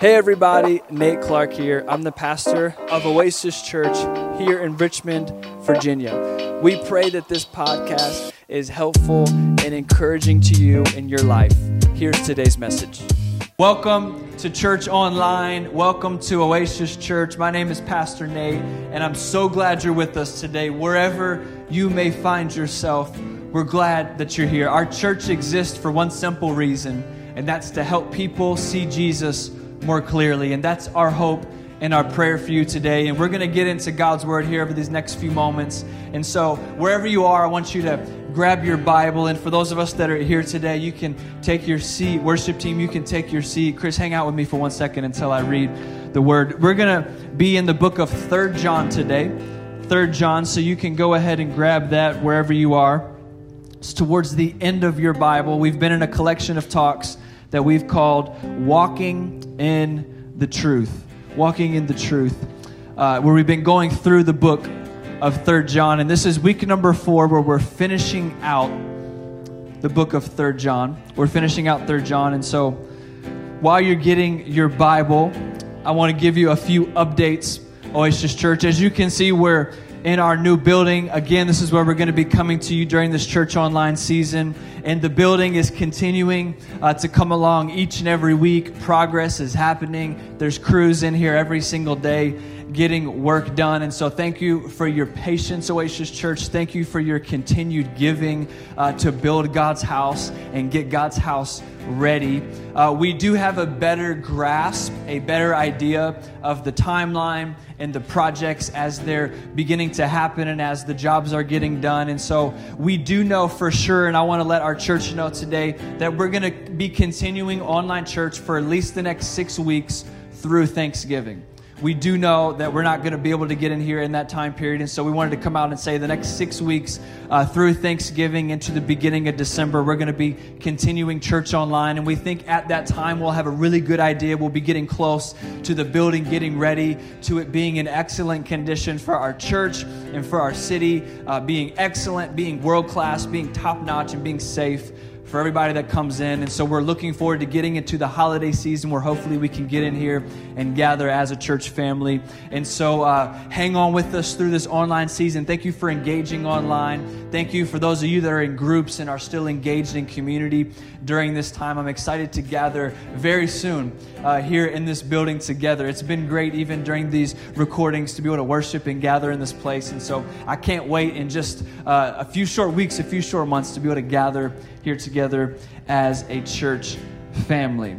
Hey everybody, Nate Clark here. I'm the pastor of Oasis Church here in Richmond, Virginia. We pray that this podcast is helpful and encouraging to you in your life. Here's today's message. Welcome to Church Online. Welcome to Oasis Church. My name is Pastor Nate, and I'm so glad you're with us today. Wherever you may find yourself, we're glad that you're here. Our church exists for one simple reason, and that's to help people see Jesus more clearly. And that's our hope and our prayer for you today. And we're going to get into God's word here over these next few moments. And so, wherever you are, I want you to grab your Bible. And for those of us that are here today, you can take your seat. Worship team, you can take your seat. Chris, hang out with me for one second until I read the word. We're going to be in the book of Third John today. Third John, so you can go ahead and grab that wherever you are. It's towards the end of your Bible. We've been in a collection of talks that we've called Walking in the Truth. Walking in the Truth, uh, where we've been going through the book of Third John. And this is week number four, where we're finishing out the book of Third John. We're finishing out Third John. And so while you're getting your Bible, I want to give you a few updates, Oasis Church. As you can see, we're in our new building. Again, this is where we're going to be coming to you during this church online season. And the building is continuing uh, to come along each and every week. Progress is happening. There's crews in here every single day getting work done. And so, thank you for your patience, Oasis Church. Thank you for your continued giving uh, to build God's house and get God's house ready. Uh, we do have a better grasp, a better idea of the timeline and the projects as they're beginning to happen and as the jobs are getting done. And so we do know for sure, and I want to let our church know today that we're going to be continuing online church for at least the next six weeks through Thanksgiving we do know that we're not going to be able to get in here in that time period. And so we wanted to come out and say the next six weeks uh, through Thanksgiving into the beginning of December, we're going to be continuing church online. And we think at that time we'll have a really good idea. We'll be getting close to the building, getting ready to it being in excellent condition for our church and for our city, uh, being excellent, being world class, being top notch, and being safe for everybody that comes in. And so we're looking forward to getting into the holiday season where hopefully we can get in here and gather as a church family. And so uh, hang on with us through this online season. Thank you for engaging online. Thank you for those of you that are in groups and are still engaged in community during this time. I'm excited to gather very soon uh, here in this building together. It's been great even during these recordings to be able to worship and gather in this place. And so I can't wait in just uh, a few short weeks, a few short months to be able to gather here together as a church family.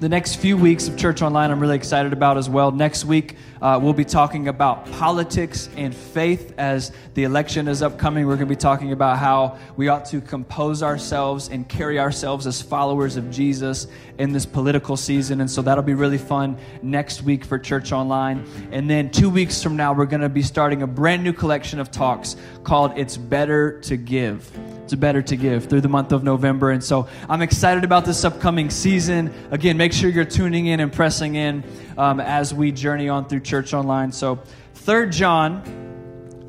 The next few weeks of Church Online, I'm really excited about as well. Next week, uh, we'll be talking about politics and faith as the election is upcoming. We're going to be talking about how we ought to compose ourselves and carry ourselves as followers of Jesus in this political season. And so that'll be really fun next week for Church Online. And then two weeks from now, we're going to be starting a brand new collection of talks called It's Better to Give it's better to give through the month of November. And so I'm excited about this upcoming season. Again, make sure you're tuning in and pressing in um, as we journey on through Church Online. So, Third John,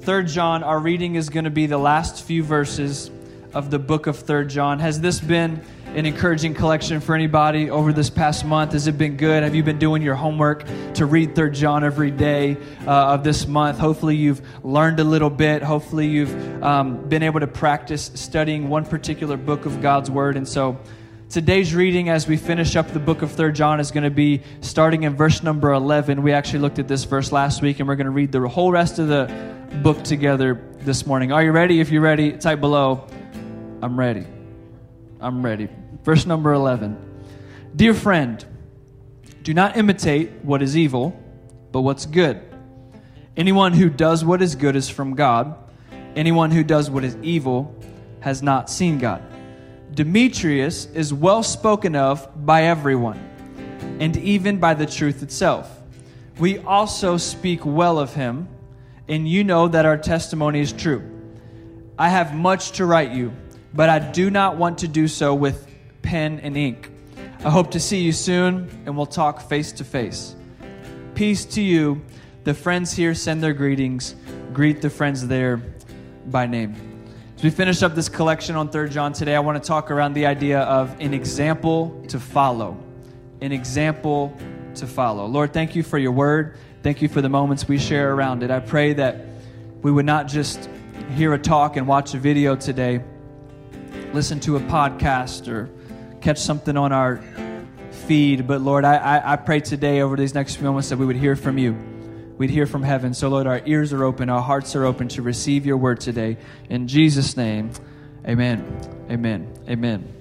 Third John, our reading is going to be the last few verses of the book of Third John. Has this been an encouraging collection for anybody over this past month? Has it been good? Have you been doing your homework to read Third John every day uh, of this month? Hopefully, you've learned a little bit. Hopefully, you've um, been able to practice studying one particular book of God's Word. And so, today's reading as we finish up the book of Third John is going to be starting in verse number 11. We actually looked at this verse last week, and we're going to read the whole rest of the book together this morning. Are you ready? If you're ready, type below. I'm ready. I'm ready. Verse number 11. Dear friend, do not imitate what is evil, but what's good. Anyone who does what is good is from God. Anyone who does what is evil has not seen God. Demetrius is well spoken of by everyone, and even by the truth itself. We also speak well of him, and you know that our testimony is true. I have much to write you but I do not want to do so with pen and ink. I hope to see you soon, and we'll talk face to face. Peace to you. The friends here send their greetings. Greet the friends there by name. As we finish up this collection on 3rd John today, I want to talk around the idea of an example to follow. an example to follow. Lord, thank you for your word. Thank you for the moments we share around it. I pray that we would not just hear a talk and watch a video today, listen to a podcast or catch something on our feed, but Lord, I, I, I pray today over these next few moments that we would hear from you. We'd hear from heaven. So, Lord, our ears are open, our hearts are open to receive your word today. In Jesus' name, amen. Amen. Amen.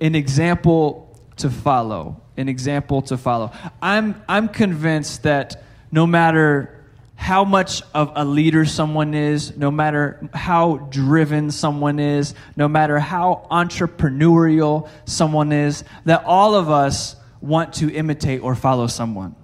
An example to follow. An example to follow. I'm, I'm convinced that no matter how much of a leader someone is, no matter how driven someone is, no matter how entrepreneurial someone is, that all of us want to imitate or follow someone.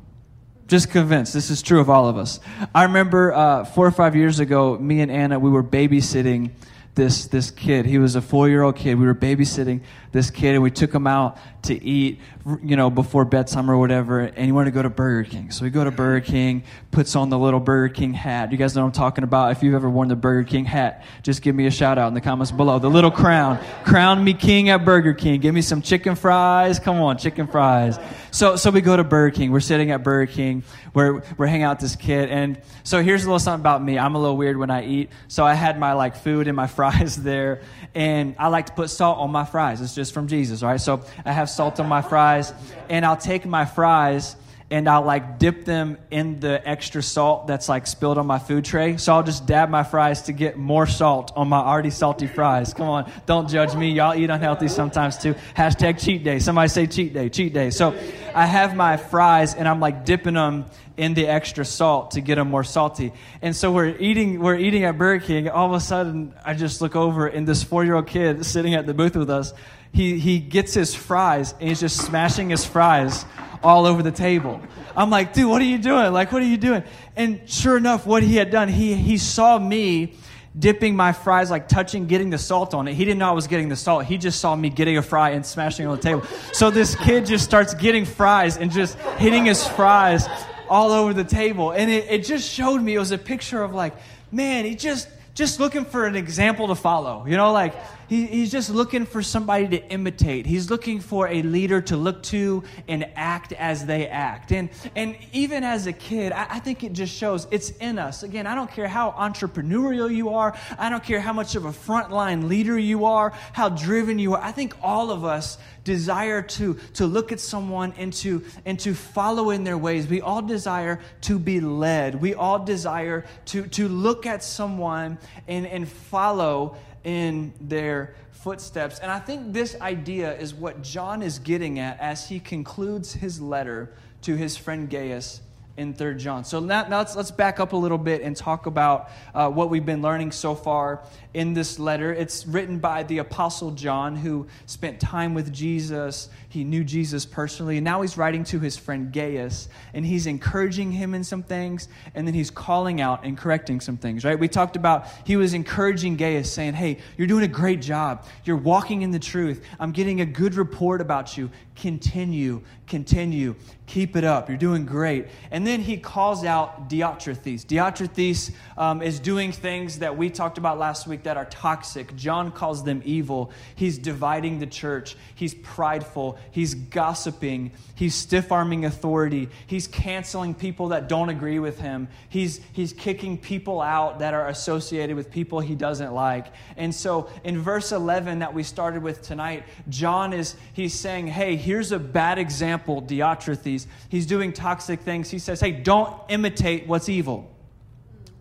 Just convinced. This is true of all of us. I remember uh, four or five years ago, me and Anna, we were babysitting this this kid. He was a four year old kid. We were babysitting this kid, and we took him out to eat, you know, before bedtime or whatever. And he wanted to go to Burger King, so we go to Burger King. Puts on the little Burger King hat. You guys know what I'm talking about. If you've ever worn the Burger King hat, just give me a shout out in the comments below. The little crown, crown me king at Burger King. Give me some chicken fries. Come on, chicken fries. So so we go to Burger King. We're sitting at Burger King. We're we're hanging out this kid, and so here's a little something about me. I'm a little weird when I eat. So I had my like food and my fries there, and I like to put salt on my fries. It's just from Jesus, right? So I have salt on my fries, and I'll take my fries and I'll like dip them in the extra salt that's like spilled on my food tray. So I'll just dab my fries to get more salt on my already salty fries. Come on, don't judge me. Y'all eat unhealthy sometimes too. Hashtag cheat day. Somebody say cheat day, cheat day. So I have my fries and I'm like dipping them in the extra salt to get them more salty. And so we're eating, we're eating at Burger King. All of a sudden, I just look over and this four year old kid sitting at the booth with us, he, he gets his fries and he's just smashing his fries all over the table. I'm like, dude, what are you doing? Like, what are you doing? And sure enough, what he had done, he, he saw me dipping my fries, like touching, getting the salt on it. He didn't know I was getting the salt. He just saw me getting a fry and smashing it on the table. So this kid just starts getting fries and just hitting his fries all over the table. And it, it just showed me, it was a picture of like, man, he just, just looking for an example to follow. You know, like, he, he's just looking for somebody to imitate. He's looking for a leader to look to and act as they act. And, and even as a kid, I, I think it just shows it's in us. Again, I don't care how entrepreneurial you are, I don't care how much of a frontline leader you are, how driven you are. I think all of us desire to, to look at someone and to, and to follow in their ways. We all desire to be led. We all desire to, to look at someone and, and follow in their footsteps. And I think this idea is what John is getting at as he concludes his letter to his friend Gaius in Third John. So now, now, let's, let's back up a little bit and talk about uh, what we've been learning so far in this letter. It's written by the Apostle John, who spent time with Jesus. He knew Jesus personally. And now he's writing to his friend Gaius, and he's encouraging him in some things, and then he's calling out and correcting some things, right? We talked about he was encouraging Gaius, saying, Hey, you're doing a great job. You're walking in the truth. I'm getting a good report about you. Continue, continue, keep it up. You're doing great. And then he calls out Diotrephes. Diotrephes um, is doing things that we talked about last week that are toxic. John calls them evil. He's dividing the church. He's prideful. He's gossiping. He's stiff arming authority. He's canceling people that don't agree with him. He's, he's kicking people out that are associated with people he doesn't like. And so in verse 11 that we started with tonight, John is he's saying, hey, here's a bad example, Diotrephes. He's doing toxic things. He says, hey, don't imitate what's evil.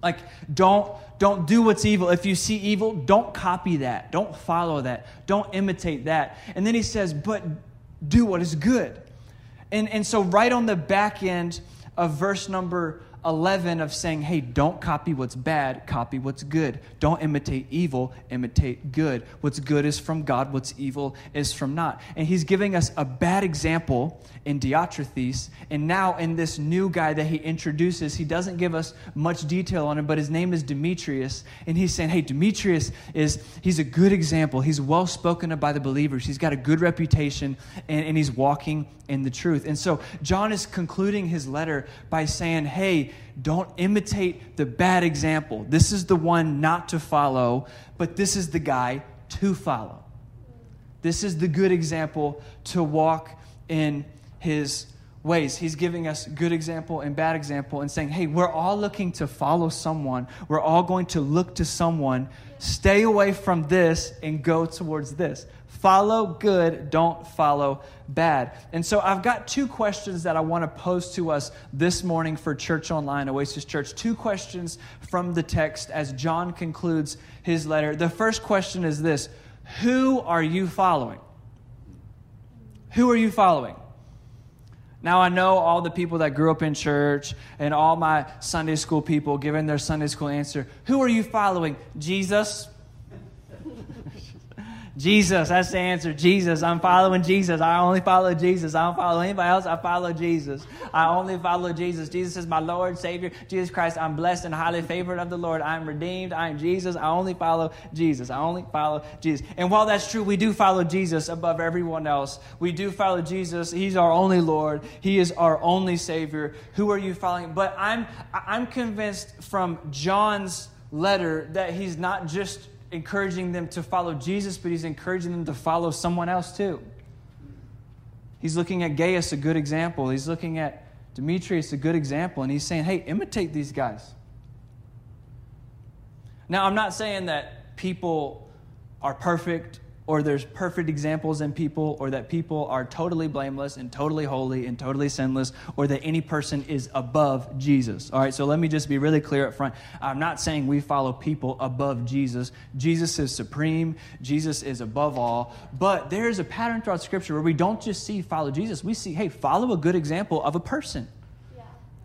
Like, don't don't do what's evil. If you see evil, don't copy that. Don't follow that. Don't imitate that. And then he says, but do what is good. And, and so, right on the back end of verse number 11 of saying, hey, don't copy what's bad, copy what's good. Don't imitate evil, imitate good. What's good is from God, what's evil is from not. And he's giving us a bad example in Diotrephes. And now, in this new guy that he introduces, he doesn't give us much detail on him, but his name is Demetrius. And he's saying, hey, Demetrius is, he's a good example. He's well spoken of by the believers. He's got a good reputation, and, and he's walking in the truth. And so, John is concluding his letter by saying, hey, don't imitate the bad example. This is the one not to follow, but this is the guy to follow. This is the good example to walk in his ways. He's giving us good example and bad example and saying, hey, we're all looking to follow someone. We're all going to look to someone. Stay away from this and go towards this. Follow good, don't follow bad. And so I've got two questions that I want to pose to us this morning for Church Online, Oasis Church. Two questions from the text as John concludes his letter. The first question is this Who are you following? Who are you following? Now, I know all the people that grew up in church and all my Sunday school people giving their Sunday school answer. Who are you following? Jesus? Jesus, that's the answer. Jesus, I'm following Jesus. I only follow Jesus. I don't follow anybody else. I follow Jesus. I only follow Jesus. Jesus is my Lord, Savior. Jesus Christ, I'm blessed and highly favored of the Lord. I'm redeemed. I'm Jesus. I only follow Jesus. I only follow Jesus. And while that's true, we do follow Jesus above everyone else. We do follow Jesus. He's our only Lord. He is our only Savior. Who are you following? But I'm I'm convinced from John's letter that he's not just encouraging them to follow Jesus, but he's encouraging them to follow someone else too. He's looking at Gaius, a good example. He's looking at Demetrius, a good example, and he's saying, hey, imitate these guys. Now, I'm not saying that people are perfect or there's perfect examples in people, or that people are totally blameless and totally holy and totally sinless, or that any person is above Jesus. All right, so let me just be really clear up front. I'm not saying we follow people above Jesus. Jesus is supreme, Jesus is above all. But there's a pattern throughout Scripture where we don't just see follow Jesus, we see, hey, follow a good example of a person.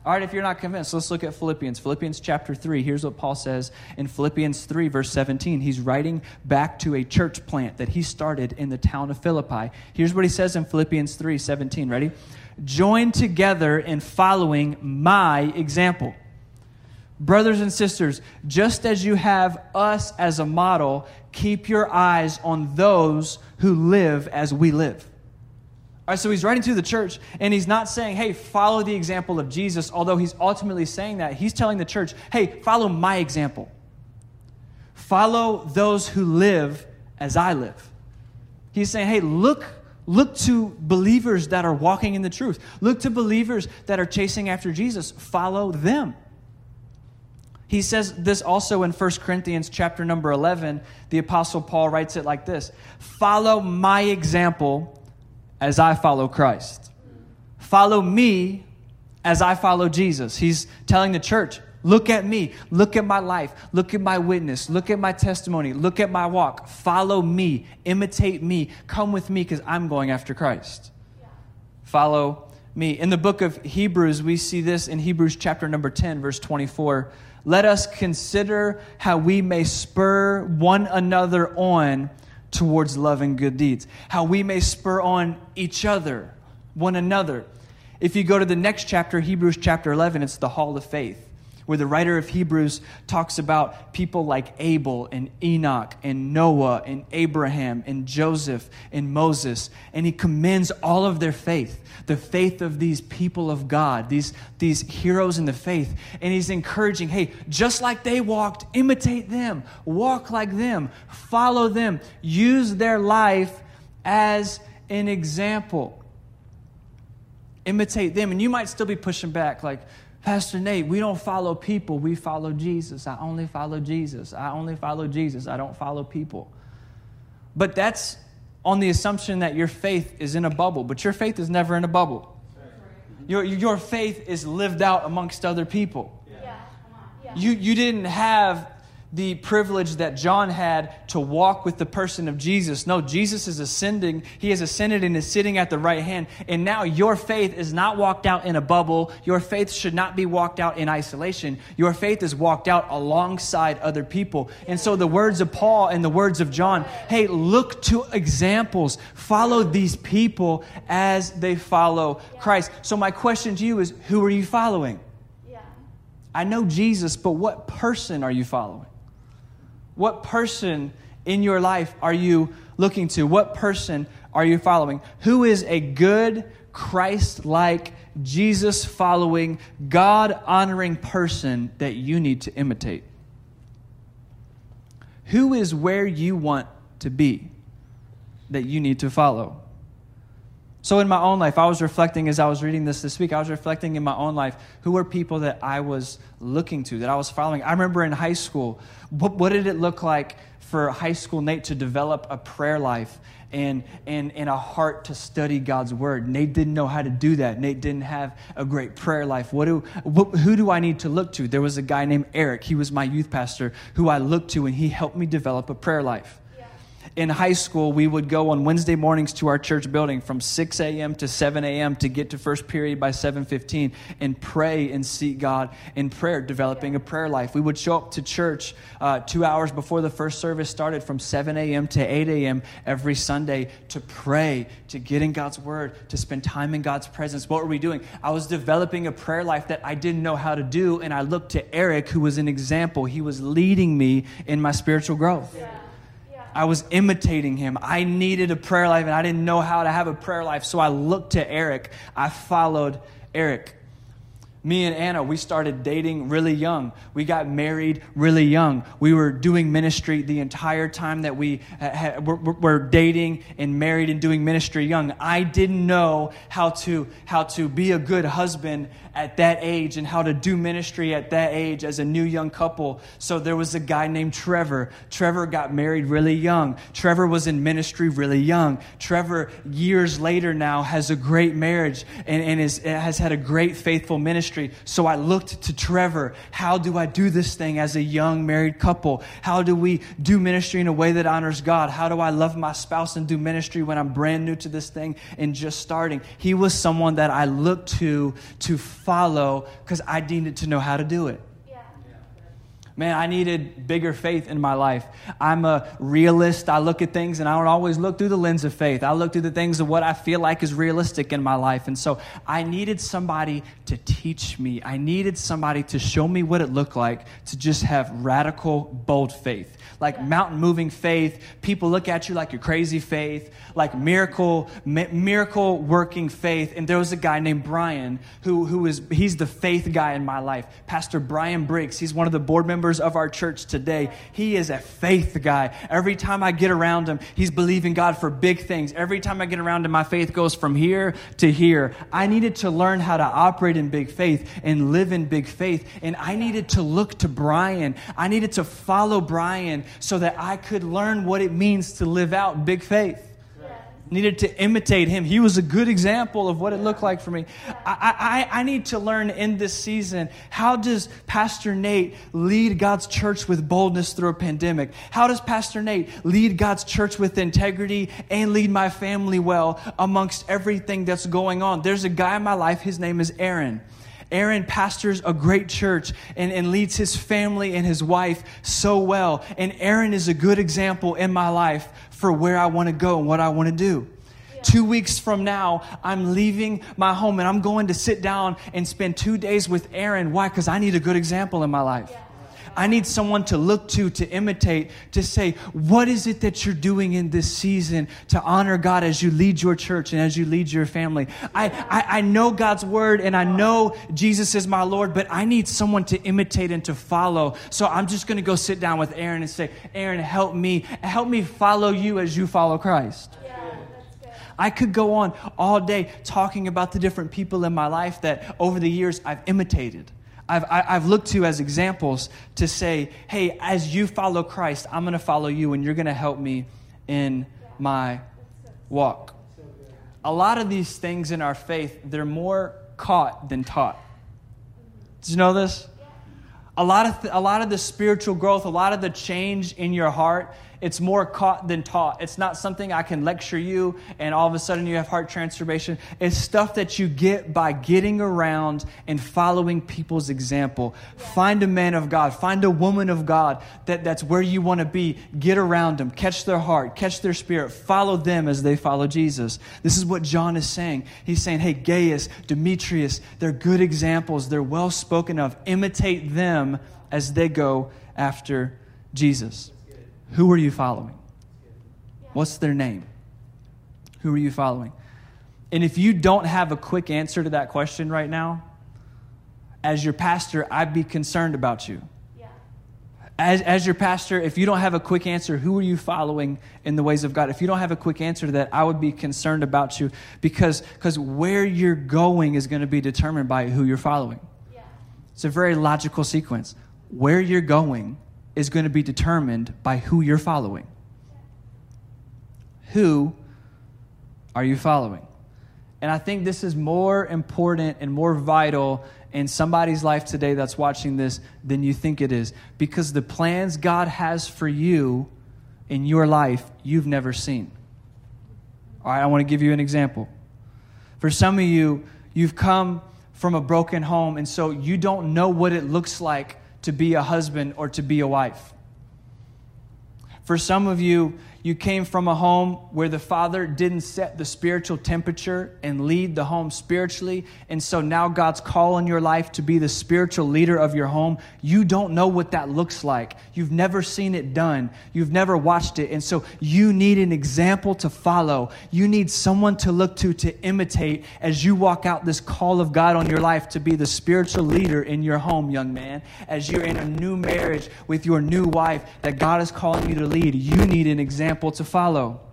All right, if you're not convinced, let's look at Philippians. Philippians chapter 3. Here's what Paul says in Philippians 3, verse 17. He's writing back to a church plant that he started in the town of Philippi. Here's what he says in Philippians 3, 17. Ready? Join together in following my example. Brothers and sisters, just as you have us as a model, keep your eyes on those who live as we live. All right, so he's writing to the church, and he's not saying, hey, follow the example of Jesus, although he's ultimately saying that. He's telling the church, hey, follow my example. Follow those who live as I live. He's saying, hey, look, look to believers that are walking in the truth. Look to believers that are chasing after Jesus. Follow them. He says this also in 1 Corinthians chapter number 11. The apostle Paul writes it like this Follow my example as I follow Christ. Follow me as I follow Jesus. He's telling the church, look at me, look at my life, look at my witness, look at my testimony, look at my walk. Follow me, imitate me, come with me because I'm going after Christ. Follow me. In the book of Hebrews, we see this in Hebrews chapter number 10, verse 24. Let us consider how we may spur one another on towards love and good deeds, how we may spur on each other, one another. If you go to the next chapter, Hebrews chapter 11, it's the hall of faith where the writer of Hebrews talks about people like Abel and Enoch and Noah and Abraham and Joseph and Moses. And he commends all of their faith, the faith of these people of God, these, these heroes in the faith. And he's encouraging, hey, just like they walked, imitate them, walk like them, follow them, use their life as an example. Imitate them. And you might still be pushing back, like, Pastor Nate, we don't follow people, we follow Jesus. I only follow Jesus. I only follow Jesus. I don't follow people. But that's on the assumption that your faith is in a bubble, but your faith is never in a bubble. Your, your faith is lived out amongst other people. Yeah. Yeah. You, you didn't have the privilege that John had to walk with the person of Jesus. No, Jesus is ascending. He has ascended and is sitting at the right hand. And now your faith is not walked out in a bubble. Your faith should not be walked out in isolation. Your faith is walked out alongside other people. And so the words of Paul and the words of John, hey, look to examples. Follow these people as they follow Christ. So my question to you is, who are you following? I know Jesus, but what person are you following? What person in your life are you looking to? What person are you following? Who is a good, Christ like, Jesus following, God honoring person that you need to imitate? Who is where you want to be that you need to follow? So, in my own life, I was reflecting as I was reading this this week, I was reflecting in my own life who were people that I was looking to, that I was following. I remember in high school, what, what did it look like for high school Nate to develop a prayer life and, and, and a heart to study God's word? Nate didn't know how to do that. Nate didn't have a great prayer life. What do, what, who do I need to look to? There was a guy named Eric, he was my youth pastor, who I looked to, and he helped me develop a prayer life in high school, we would go on Wednesday mornings to our church building from 6 a.m. to 7 a.m. to get to first period by 7:15 and pray and seek God in prayer, developing a prayer life. We would show up to church uh, two hours before the first service started, from 7 a.m. to 8 a.m. every Sunday to pray, to get in God's Word, to spend time in God's presence. What were we doing? I was developing a prayer life that I didn't know how to do, and I looked to Eric, who was an example. He was leading me in my spiritual growth. Yeah. I was imitating him. I needed a prayer life and I didn't know how to have a prayer life. So I looked to Eric. I followed Eric. Me and Anna, we started dating really young. We got married really young. We were doing ministry the entire time that we uh, were dating and married and doing ministry young. I didn't know how to, how to be a good husband at that age and how to do ministry at that age as a new young couple. So there was a guy named Trevor. Trevor got married really young. Trevor was in ministry really young. Trevor, years later now, has a great marriage and, and is, has had a great faithful ministry. So I looked to Trevor. How do I do this thing as a young married couple? How do we do ministry in a way that honors God? How do I love my spouse and do ministry when I'm brand new to this thing and just starting? He was someone that I looked to to follow because I needed to know how to do it. Man, I needed bigger faith in my life. I'm a realist. I look at things and I don't always look through the lens of faith. I look through the things of what I feel like is realistic in my life. And so I needed somebody to teach me. I needed somebody to show me what it looked like to just have radical, bold faith. Like mountain moving faith. People look at you like you're crazy faith, like miracle, mi- miracle working faith. And there was a guy named Brian who, who is, he's the faith guy in my life. Pastor Brian Briggs. He's one of the board members members of our church today. He is a faith guy. Every time I get around him, he's believing God for big things. Every time I get around him, my faith goes from here to here. I needed to learn how to operate in big faith and live in big faith. And I needed to look to Brian. I needed to follow Brian so that I could learn what it means to live out big faith needed to imitate him. He was a good example of what it looked like for me. I, I, I need to learn in this season how does Pastor Nate lead God's church with boldness through a pandemic? How does Pastor Nate lead God's church with integrity and lead my family well amongst everything that's going on? There's a guy in my life, his name is Aaron. Aaron pastors a great church and, and leads his family and his wife so well. And Aaron is a good example in my life for where I want to go and what I want to do. Two weeks from now, I'm leaving my home and I'm going to sit down and spend two days with Aaron. Why? Because I need a good example in my life. Yeah. I need someone to look to, to imitate, to say, what is it that you're doing in this season to honor God as you lead your church and as you lead your family? I, I, I know God's word and I know Jesus is my Lord, but I need someone to imitate and to follow. So I'm just going to go sit down with Aaron and say, Aaron, help me, help me follow you as you follow Christ. I could go on all day talking about the different people in my life that over the years I've imitated. I've, I've looked to as examples to say, hey, as you follow Christ, I'm going to follow you and you're going to help me in my walk. A lot of these things in our faith, they're more caught than taught. Did you know this? A lot of, th- a lot of the spiritual growth, a lot of the change in your heart it's more caught than taught. It's not something I can lecture you and all of a sudden you have heart transformation. It's stuff that you get by getting around and following people's example. Find a man of God, find a woman of God that, that's where you want to be. Get around them, catch their heart, catch their spirit, follow them as they follow Jesus. This is what John is saying. He's saying, hey, Gaius, Demetrius, they're good examples, they're well spoken of. Imitate them as they go after Jesus. Who are you following? What's their name? Who are you following? And if you don't have a quick answer to that question right now, as your pastor, I'd be concerned about you. As, as your pastor, if you don't have a quick answer, who are you following in the ways of God? If you don't have a quick answer to that, I would be concerned about you because because where you're going is going to be determined by who you're following. Yeah. It's a very logical sequence. Where you're going is going to be determined by who you're following. Who are you following? And I think this is more important and more vital in somebody's life today that's watching this than you think it is. Because the plans God has for you in your life, you've never seen. All right, I want to give you an example. For some of you, you've come from a broken home, and so you don't know what it looks like to be a husband or to be a wife. For some of you, you came from a home where the father didn't set the spiritual temperature and lead the home spiritually. And so now God's call in your life to be the spiritual leader of your home. You don't know what that looks like. You've never seen it done. You've never watched it. And so you need an example to follow. You need someone to look to to imitate as you walk out this call of God on your life to be the spiritual leader in your home, young man. As you're in a new marriage with your new wife that God is calling you to lead, you need an example example to follow.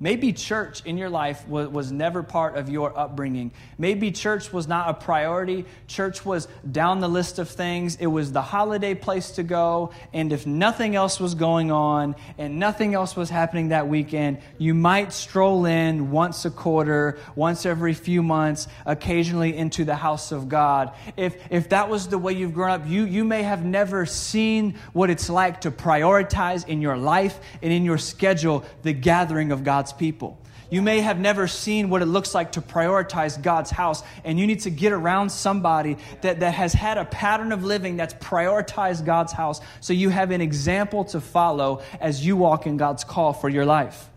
Maybe church in your life was, was never part of your upbringing. Maybe church was not a priority. Church was down the list of things. It was the holiday place to go. And if nothing else was going on and nothing else was happening that weekend, you might stroll in once a quarter, once every few months, occasionally into the house of God. If, if that was the way you've grown up, you, you may have never seen what it's like to prioritize in your life and in your schedule the gathering of God's God's people. You may have never seen what it looks like to prioritize God's house, and you need to get around somebody that, that has had a pattern of living that's prioritized God's house so you have an example to follow as you walk in God's call for your life.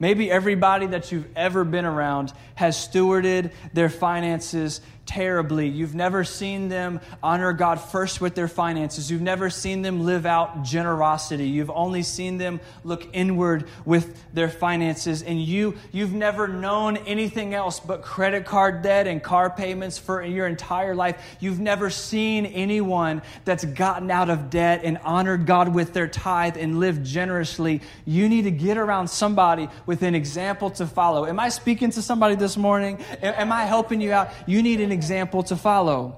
Maybe everybody that you've ever been around has stewarded their finances terribly. You've never seen them honor God first with their finances. You've never seen them live out generosity. You've only seen them look inward with their finances. And you, you've never known anything else but credit card debt and car payments for your entire life. You've never seen anyone that's gotten out of debt and honored God with their tithe and lived generously. You need to get around somebody with an example to follow. Am I speaking to somebody this morning? Am I helping you out? You need an example to follow.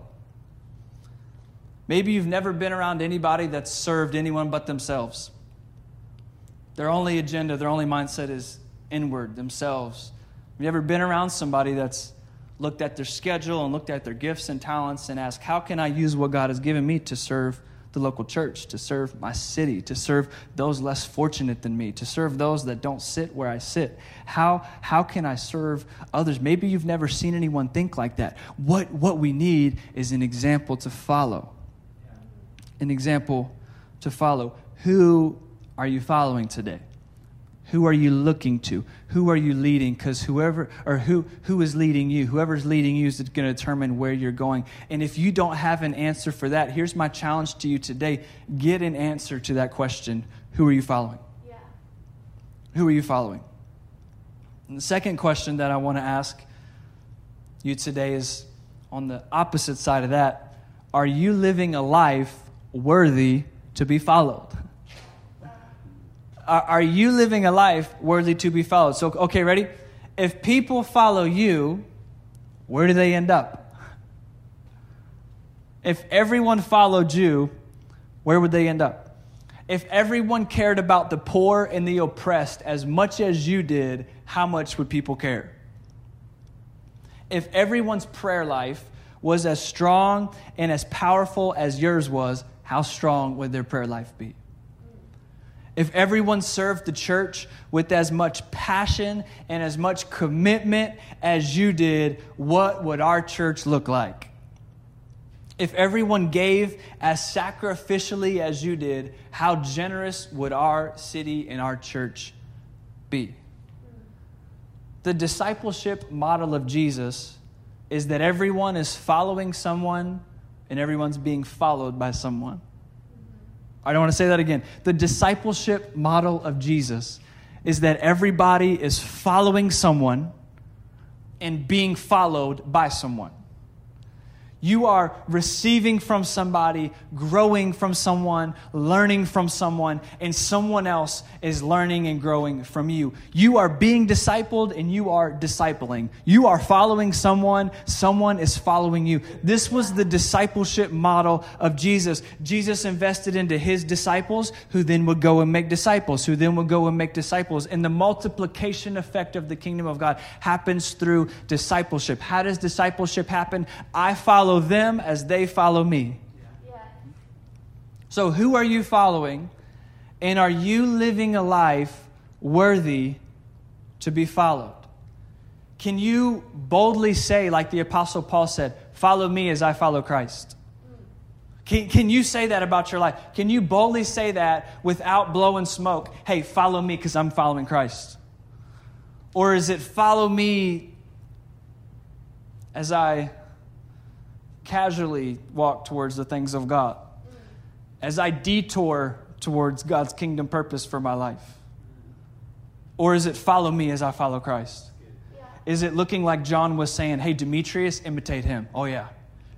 Maybe you've never been around anybody that's served anyone but themselves. Their only agenda, their only mindset is inward, themselves. Have you ever been around somebody that's looked at their schedule and looked at their gifts and talents and asked, How can I use what God has given me to serve the local church, to serve my city, to serve those less fortunate than me, to serve those that don't sit where I sit. How, how can I serve others? Maybe you've never seen anyone think like that. What, what we need is an example to follow. An example to follow. Who are you following today? Who are you looking to? Who are you leading? Because whoever or who who is leading you, whoever's leading you is going to determine where you're going. And if you don't have an answer for that, here's my challenge to you today: get an answer to that question. Who are you following? Yeah. Who are you following? And the second question that I want to ask you today is on the opposite side of that: Are you living a life worthy to be followed? Are, are you living a life worthy to be followed? So, okay, ready? If people follow you, where do they end up? If everyone followed you, where would they end up? If everyone cared about the poor and the oppressed as much as you did, how much would people care? If everyone's prayer life was as strong and as powerful as yours was, how strong would their prayer life be? If everyone served the church with as much passion and as much commitment as you did, what would our church look like? If everyone gave as sacrificially as you did, how generous would our city and our church be? The discipleship model of Jesus is that everyone is following someone and everyone's being followed by someone. I don't want to say that again. The discipleship model of Jesus is that everybody is following someone and being followed by someone. You are receiving from somebody, growing from someone, learning from someone, and someone else is learning and growing from you. You are being discipled and you are discipling. You are following someone, someone is following you. This was the discipleship model of Jesus. Jesus invested into his disciples, who then would go and make disciples, who then would go and make disciples. And the multiplication effect of the kingdom of God happens through discipleship. How does discipleship happen? I follow follow them as they follow me. So, who are you following? And are you living a life worthy to be followed? Can you boldly say, like the Apostle Paul said, Follow me as I follow Christ? Can, can you say that about your life? Can you boldly say that without blowing smoke? Hey, follow me because I'm following Christ. Or is it follow me as I casually walk towards the things of God, as I detour towards God's kingdom purpose for my life? Or is it follow me as I follow Christ? Is it looking like John was saying, hey, Demetrius, imitate him? Oh, yeah.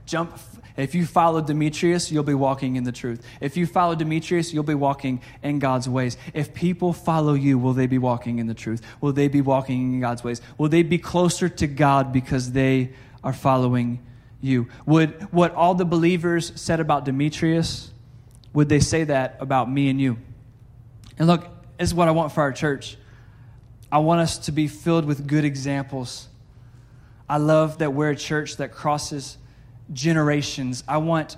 Jump. If you follow Demetrius, you'll be walking in the truth. If you follow Demetrius, you'll be walking in God's ways. If people follow you, will they be walking in the truth? Will they be walking in God's ways? Will they be closer to God because they are following you? Would what all the believers said about Demetrius, would they say that about me and you? And look, this is what I want for our church. I want us to be filled with good examples. I love that we're a church that crosses generations. I want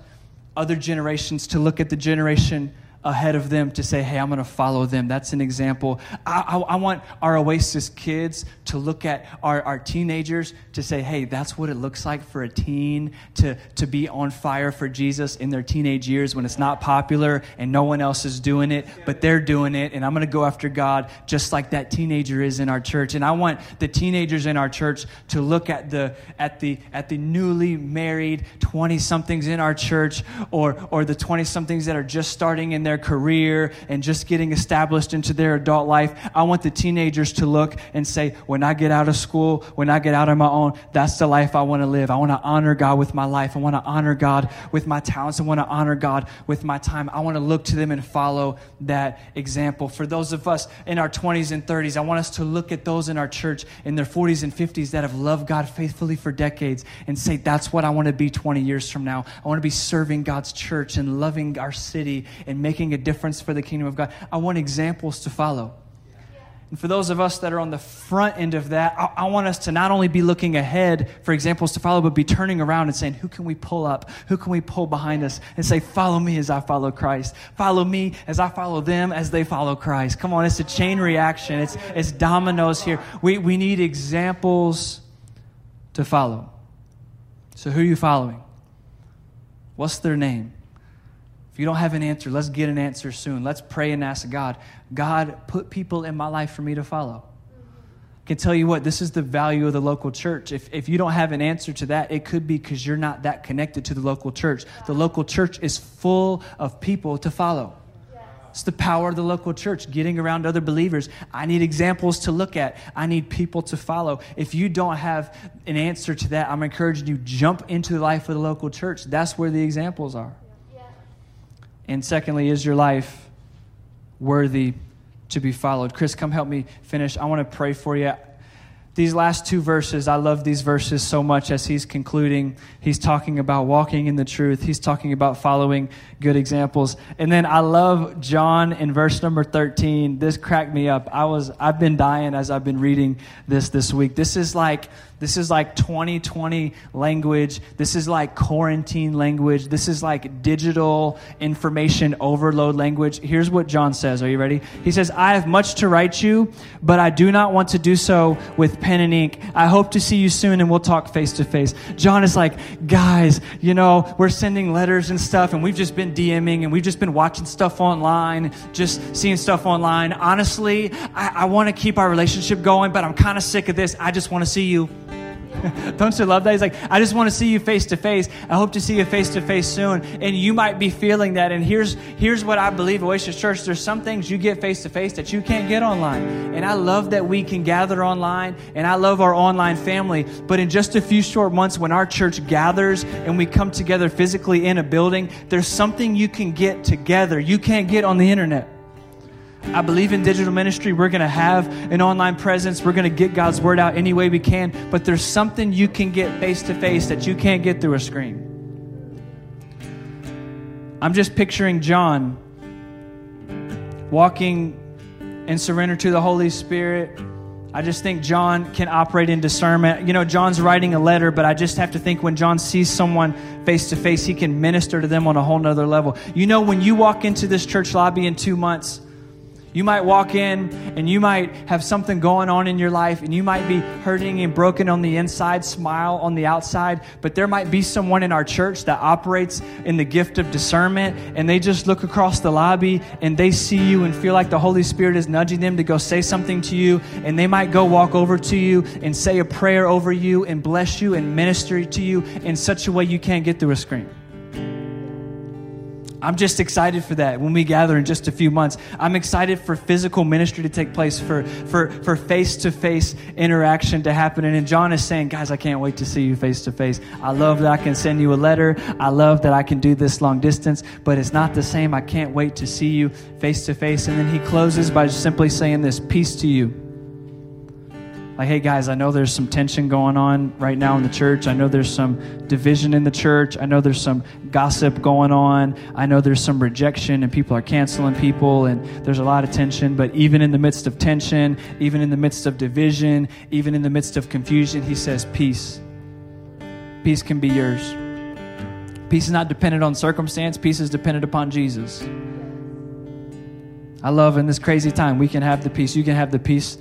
other generations to look at the generation ahead of them to say, hey, I'm going to follow them. That's an example. I, I, I, want our Oasis kids to look at our, our teenagers to say, hey, that's what it looks like for a teen to, to be on fire for Jesus in their teenage years when it's not popular and no one else is doing it, but they're doing it. And I'm going to go after God just like that teenager is in our church. And I want the teenagers in our church to look at the, at the, at the newly married 20 somethings in our church or, or the 20 somethings that are just starting in their their career and just getting established into their adult life. I want the teenagers to look and say, when I get out of school, when I get out on my own, that's the life I want to live. I want to honor God with my life. I want to honor God with my talents. I want to honor God with my time. I want to look to them and follow that example. For those of us in our 20s and 30s, I want us to look at those in our church in their 40s and 50s that have loved God faithfully for decades and say, that's what I want to be 20 years from now. I want to be serving God's church and loving our city and making making a difference for the kingdom of God. I want examples to follow. And for those of us that are on the front end of that, I, I, want us to not only be looking ahead for examples to follow, but be turning around and saying, Who can we pull up? Who can we pull behind us and say, Follow me as I follow Christ? Follow me as I follow them as they follow Christ. Come on, it's a chain reaction, it's, it's dominoes here. We, we need examples to follow. So, who are you following? What's their name? If you don't have an answer, let's get an answer soon. Let's pray and ask God, God, put people in my life for me to follow. I can tell you what, this is the value of the local church. If, if you don't have an answer to that, it could be because you're not that connected to the local church. The local church is full of people to follow. It's the power of the local church, getting around other believers. I need examples to look at. I need people to follow. If you don't have an answer to that, I'm encouraging you jump into the life of the local church. That's where the examples are. And secondly, is your life worthy to be followed? Chris, come help me finish. I want to pray for you. These last two verses, I love these verses so much as he's concluding. He's talking about walking in the truth. He's talking about following good examples. And then I love John in verse number 13. This cracked me up. I was I've been dying as I've been reading this this week. This is like this is like 2020 language. This is like quarantine language. This is like digital information overload language. Here's what John says. Are you ready? He says, I have much to write you, but I do not want to do so with pen and ink. I hope to see you soon and we'll talk face to face. John is like, guys, you know, we're sending letters and stuff and we've just been DMing and we've just been watching stuff online, just seeing stuff online. Honestly, I, I want to keep our relationship going, but I'm kind of sick of this. I just want to see you. Don't you love that? He's like, I just want to see you face to face. I hope to see you face to face soon. And you might be feeling that. And here's here's what I believe Oasis Church. There's some things you get face to face that you can't get online. And I love that we can gather online. And I love our online family. But in just a few short months, when our church gathers and we come together physically in a building, there's something you can get together you can't get on the internet. I believe in digital ministry. We're going to have an online presence. We're going to get God's word out any way we can. But there's something you can get face to face that you can't get through a screen. I'm just picturing John walking in surrender to the Holy Spirit. I just think John can operate in discernment. You know, John's writing a letter, but I just have to think when John sees someone face to face, he can minister to them on a whole nother level. You know, when you walk into this church lobby in two months, you might walk in and you might have something going on in your life and you might be hurting and broken on the inside, smile on the outside, but there might be someone in our church that operates in the gift of discernment and they just look across the lobby and they see you and feel like the Holy Spirit is nudging them to go say something to you and they might go walk over to you and say a prayer over you and bless you and minister to you in such a way you can't get through a screen. I'm just excited for that when we gather in just a few months. I'm excited for physical ministry to take place, for for for face to face interaction to happen. And John is saying, guys, I can't wait to see you face to face. I love that I can send you a letter. I love that I can do this long distance, but it's not the same. I can't wait to see you face to face. And then he closes by simply saying this: Peace to you like, hey guys, I know there's some tension going on right now in the church. I know there's some division in the church. I know there's some gossip going on. I know there's some rejection and people are canceling people and there's a lot of tension. But even in the midst of tension, even in the midst of division, even in the midst of confusion, he says, peace. Peace can be yours. Peace is not dependent on circumstance, peace is dependent upon Jesus. I love in this crazy time, we can have the peace. You can have the peace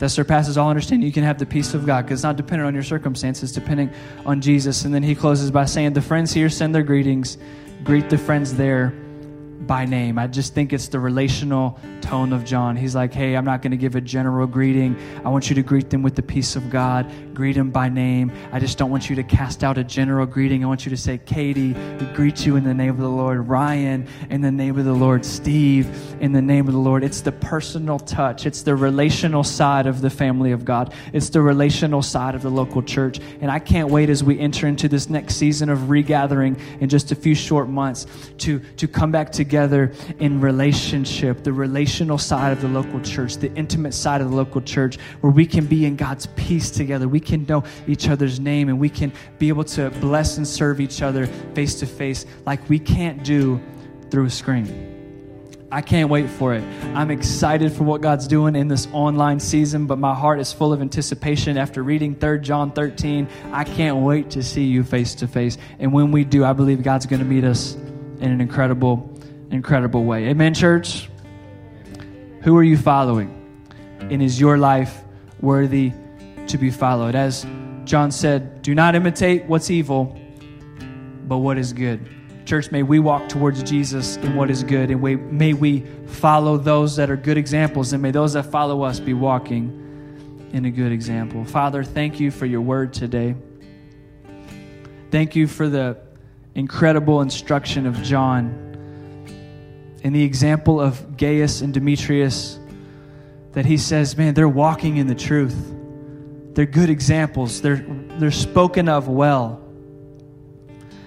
that surpasses all understanding, you can have the peace of God because it's not dependent on your circumstances, depending on Jesus. And then he closes by saying, The friends here send their greetings. Greet the friends there by name. I just think it's the relational tone of John. He's like, hey, I'm not going to give a general greeting. I want you to greet them with the peace of God, greet them by name. I just don't want you to cast out a general greeting. I want you to say, Katie, we greet you in the name of the Lord. Ryan, in the name of the Lord. Steve, in the name of the Lord. It's the personal touch, it's the relational side of the family of God, it's the relational side of the local church. And I can't wait as we enter into this next season of regathering in just a few short months to, to come back together together in relationship, the relational side of the local church, the intimate side of the local church, where we can be in God's peace together. We can know each other's name and we can be able to bless and serve each other face to face like we can't do through a screen. I can't wait for it. I'm excited for what God's doing in this online season, but my heart is full of anticipation after reading 3 John 13. I can't wait to see you face to face. And when we do, I believe God's going to meet us in an incredible incredible way. Amen, church? Who are you following? And is your life worthy to be followed? As John said, do not imitate what's evil, but what is good. Church, may we walk towards Jesus in what is good, and we, may we follow those that are good examples, and may those that follow us be walking in a good example. Father, thank you for your word today. Thank you for the incredible instruction of John in the example of Gaius and Demetrius, that he says, man, they're walking in the truth. They're good examples. They're, they're spoken of well.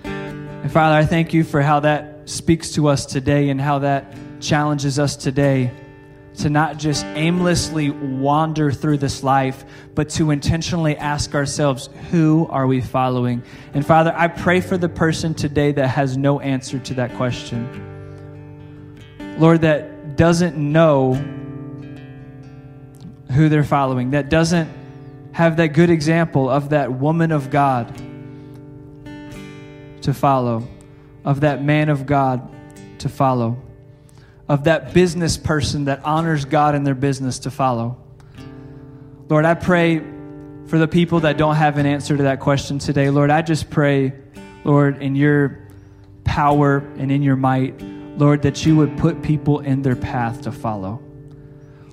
And Father, I thank you for how that speaks to us today and how that challenges us today to not just aimlessly wander through this life, but to intentionally ask ourselves, who are we following? And Father, I pray for the person today that has no answer to that question. Lord, that doesn't know who they're following, that doesn't have that good example of that woman of God to follow, of that man of God to follow, of that business person that honors God in their business to follow. Lord, I pray for the people that don't have an answer to that question today. Lord, I just pray, Lord, in your power and in your might Lord, that you would put people in their path to follow.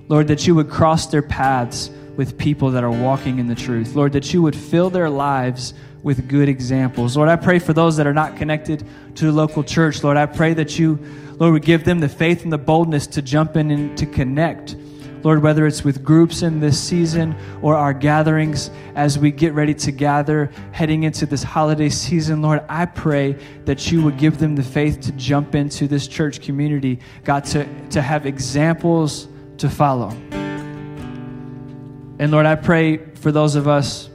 Lord, that you would cross their paths with people that are walking in the truth. Lord, that you would fill their lives with good examples. Lord, I pray for those that are not connected to the local church. Lord, I pray that you, Lord, would give them the faith and the boldness to jump in and to connect. Lord, whether it's with groups in this season or our gatherings as we get ready to gather heading into this holiday season, Lord, I pray that you would give them the faith to jump into this church community, God, to, to have examples to follow. And Lord, I pray for those of us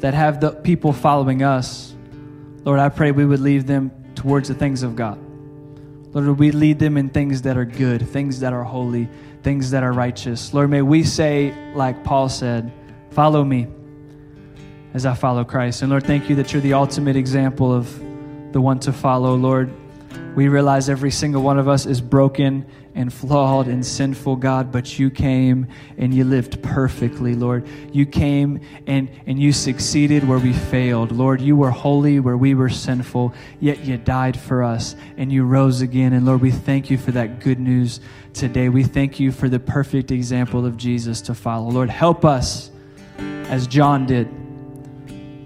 that have the people following us, Lord, I pray we would lead them towards the things of God. Lord, we lead them in things that are good, things that are holy, things that are righteous. Lord, may we say, like Paul said, follow me as I follow Christ. And Lord, thank you that you're the ultimate example of the one to follow. Lord, we realize every single one of us is broken and flawed and sinful, God, but you came and you lived perfectly, Lord. You came and, and you succeeded where we failed. Lord, you were holy where we were sinful, yet you died for us and you rose again. And Lord, we thank you for that good news today. We thank you for the perfect example of Jesus to follow. Lord, help us, as John did,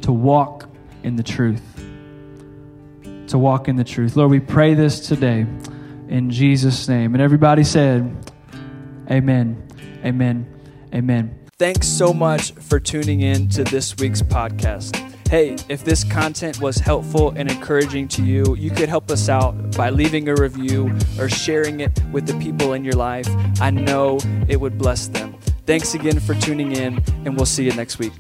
to walk in the truth. To walk in the truth. Lord, we pray this today in Jesus' name. And everybody said, Amen, Amen, Amen. Thanks so much for tuning in to this week's podcast. Hey, if this content was helpful and encouraging to you, you could help us out by leaving a review or sharing it with the people in your life. I know it would bless them. Thanks again for tuning in, and we'll see you next week.